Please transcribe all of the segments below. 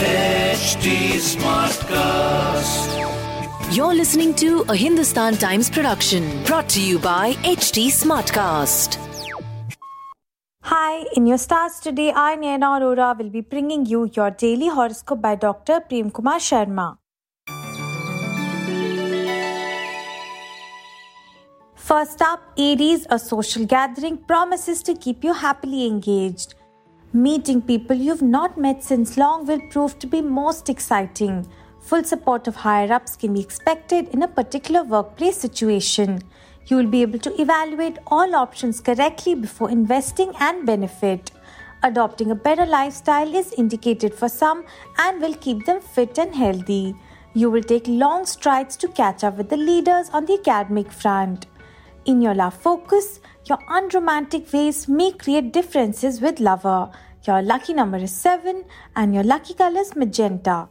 HT Smartcast. You're listening to a Hindustan Times production brought to you by HT Smartcast. Hi, in your stars today, I, Naina Arora, will be bringing you your daily horoscope by Dr. Prem Kumar Sharma. First up, Aries, a social gathering promises to keep you happily engaged. Meeting people you've not met since long will prove to be most exciting. Full support of higher ups can be expected in a particular workplace situation. You will be able to evaluate all options correctly before investing and benefit. Adopting a better lifestyle is indicated for some and will keep them fit and healthy. You will take long strides to catch up with the leaders on the academic front. In your love focus, your unromantic ways may create differences with lover. Your lucky number is 7 and your lucky color is magenta.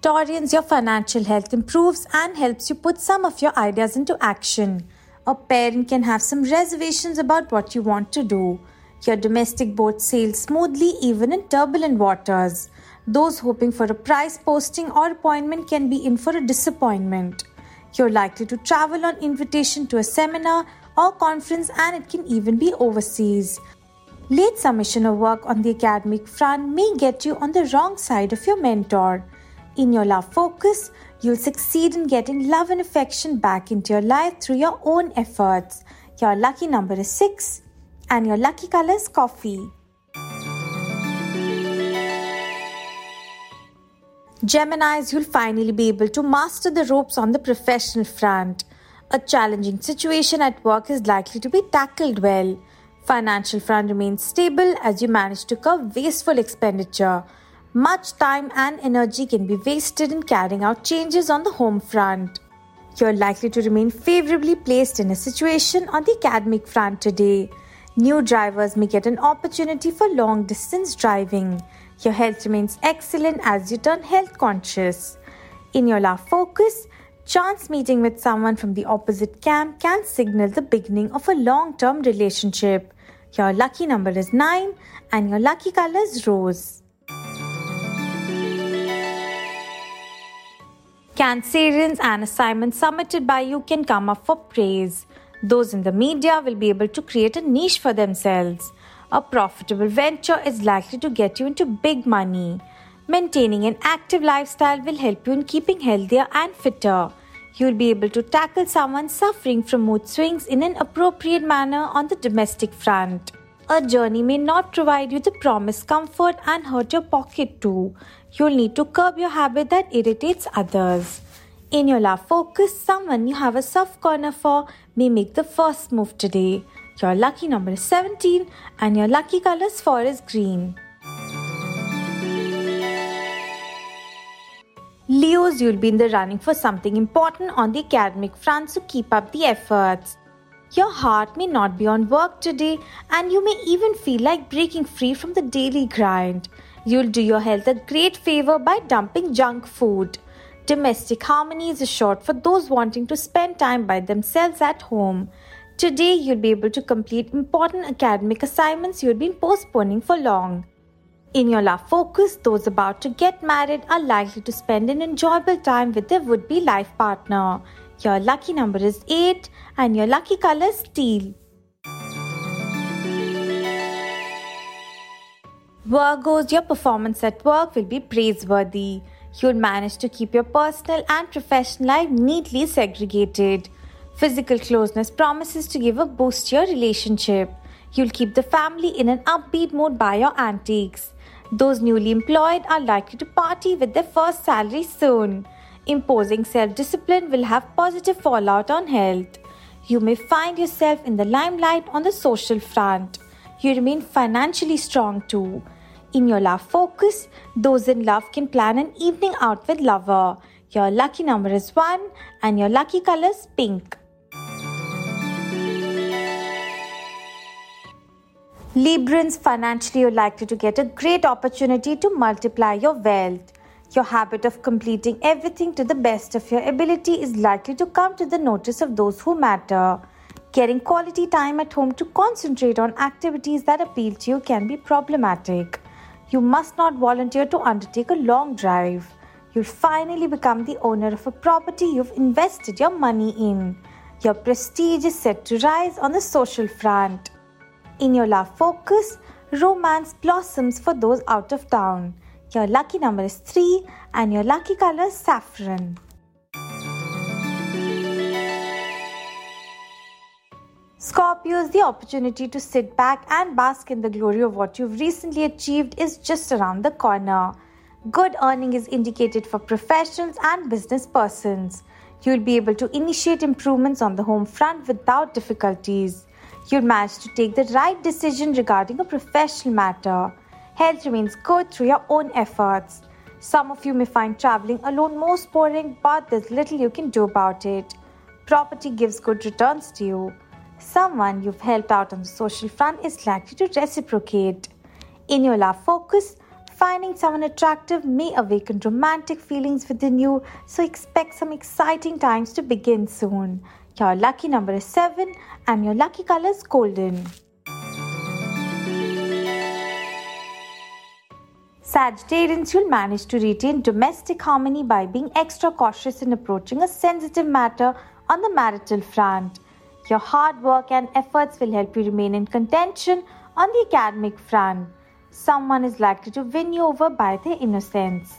Taurians, your financial health improves and helps you put some of your ideas into action. A parent can have some reservations about what you want to do. Your domestic boat sails smoothly even in turbulent waters. Those hoping for a prize posting or appointment can be in for a disappointment. You're likely to travel on invitation to a seminar or conference and it can even be overseas. Late submission of work on the academic front may get you on the wrong side of your mentor. In your love focus, you'll succeed in getting love and affection back into your life through your own efforts. Your lucky number is 6 and your lucky color is coffee. Geminis, you'll finally be able to master the ropes on the professional front. A challenging situation at work is likely to be tackled well. Financial front remains stable as you manage to curb wasteful expenditure. Much time and energy can be wasted in carrying out changes on the home front. You're likely to remain favorably placed in a situation on the academic front today. New drivers may get an opportunity for long distance driving. Your health remains excellent as you turn health conscious. In your love focus, chance meeting with someone from the opposite camp can signal the beginning of a long term relationship. Your lucky number is 9 and your lucky color is rose. Cancerians, an assignment submitted by you can come up for praise. Those in the media will be able to create a niche for themselves. A profitable venture is likely to get you into big money. Maintaining an active lifestyle will help you in keeping healthier and fitter. You'll be able to tackle someone suffering from mood swings in an appropriate manner on the domestic front. A journey may not provide you the promised comfort and hurt your pocket too. You'll need to curb your habit that irritates others. In your love focus, someone you have a soft corner for may make the first move today. Your lucky number is 17 and your lucky color is forest green. Leos, you'll be in the running for something important on the academic front, so keep up the efforts. Your heart may not be on work today, and you may even feel like breaking free from the daily grind. You'll do your health a great favor by dumping junk food. Domestic harmony is short for those wanting to spend time by themselves at home. Today, you'll be able to complete important academic assignments you've been postponing for long. In your love focus, those about to get married are likely to spend an enjoyable time with their would be life partner. Your lucky number is 8 and your lucky color is teal. Virgos, your performance at work will be praiseworthy. You'll manage to keep your personal and professional life neatly segregated. Physical closeness promises to give a boost to your relationship. You'll keep the family in an upbeat mood by your antics. Those newly employed are likely to party with their first salary soon. Imposing self discipline will have positive fallout on health. You may find yourself in the limelight on the social front. You remain financially strong too. In your love focus, those in love can plan an evening out with lover. Your lucky number is 1 and your lucky color is pink. Librans, financially, you're likely to get a great opportunity to multiply your wealth. Your habit of completing everything to the best of your ability is likely to come to the notice of those who matter. Getting quality time at home to concentrate on activities that appeal to you can be problematic. You must not volunteer to undertake a long drive. You'll finally become the owner of a property you've invested your money in. Your prestige is set to rise on the social front. In your love focus, romance blossoms for those out of town. Your lucky number is 3 and your lucky color is saffron. Scorpios, the opportunity to sit back and bask in the glory of what you've recently achieved is just around the corner. Good earning is indicated for professionals and business persons. You'll be able to initiate improvements on the home front without difficulties you'll manage to take the right decision regarding a professional matter. Health remains good through your own efforts. Some of you may find traveling alone most boring, but there's little you can do about it. Property gives good returns to you. Someone you've helped out on the social front is likely to reciprocate. In your love focus, finding someone attractive may awaken romantic feelings within you, so expect some exciting times to begin soon. Your lucky number is 7 and your lucky color is golden. Sagittarians, you'll manage to retain domestic harmony by being extra cautious in approaching a sensitive matter on the marital front. Your hard work and efforts will help you remain in contention on the academic front. Someone is likely to win you over by their innocence.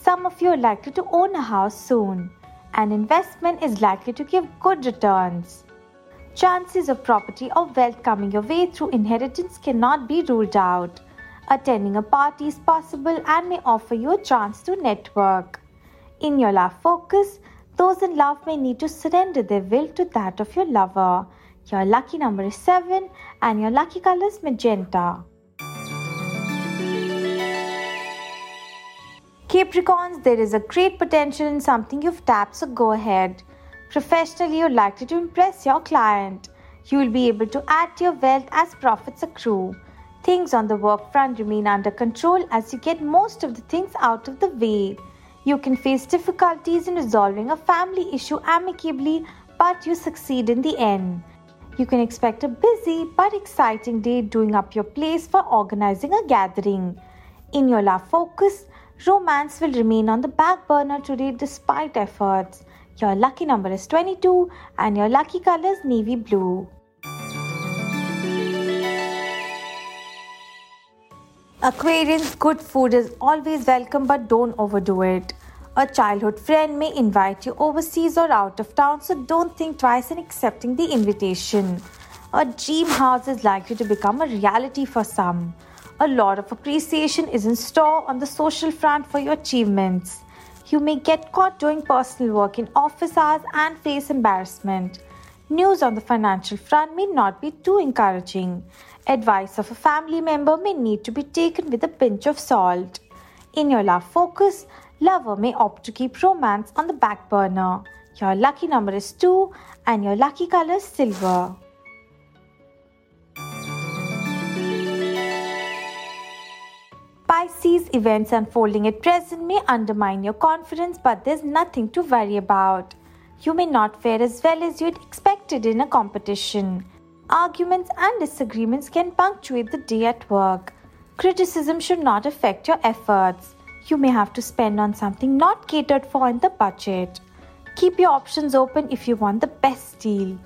Some of you are likely to own a house soon an investment is likely to give good returns. Chances of property or wealth coming your way through inheritance cannot be ruled out. Attending a party is possible and may offer you a chance to network. In your love focus, those in love may need to surrender their will to that of your lover. Your lucky number is 7 and your lucky color is magenta. Capricorns, there is a great potential in something you've tapped, so go ahead. Professionally, you're likely to impress your client. You will be able to add to your wealth as profits accrue. Things on the work front remain under control as you get most of the things out of the way. You can face difficulties in resolving a family issue amicably, but you succeed in the end. You can expect a busy but exciting day doing up your place for organizing a gathering. In your love focus, Romance will remain on the back burner today despite efforts. Your lucky number is 22 and your lucky color is navy blue. Aquarians, good food is always welcome but don't overdo it. A childhood friend may invite you overseas or out of town, so don't think twice in accepting the invitation. A dream house is likely to become a reality for some a lot of appreciation is in store on the social front for your achievements. You may get caught doing personal work in office hours and face embarrassment. News on the financial front may not be too encouraging. Advice of a family member may need to be taken with a pinch of salt. In your love focus, lover may opt to keep romance on the back burner. Your lucky number is 2 and your lucky color is silver. Pisces events unfolding at present may undermine your confidence, but there's nothing to worry about. You may not fare as well as you'd expected in a competition. Arguments and disagreements can punctuate the day at work. Criticism should not affect your efforts. You may have to spend on something not catered for in the budget. Keep your options open if you want the best deal.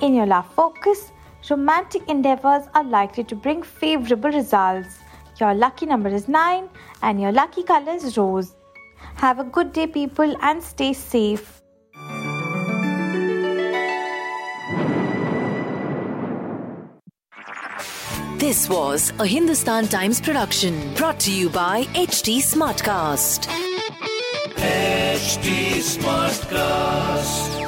In your love focus, romantic endeavors are likely to bring favorable results. Your lucky number is 9 and your lucky color is rose. Have a good day, people, and stay safe. This was a Hindustan Times production brought to you by HT Smartcast. HT Smartcast.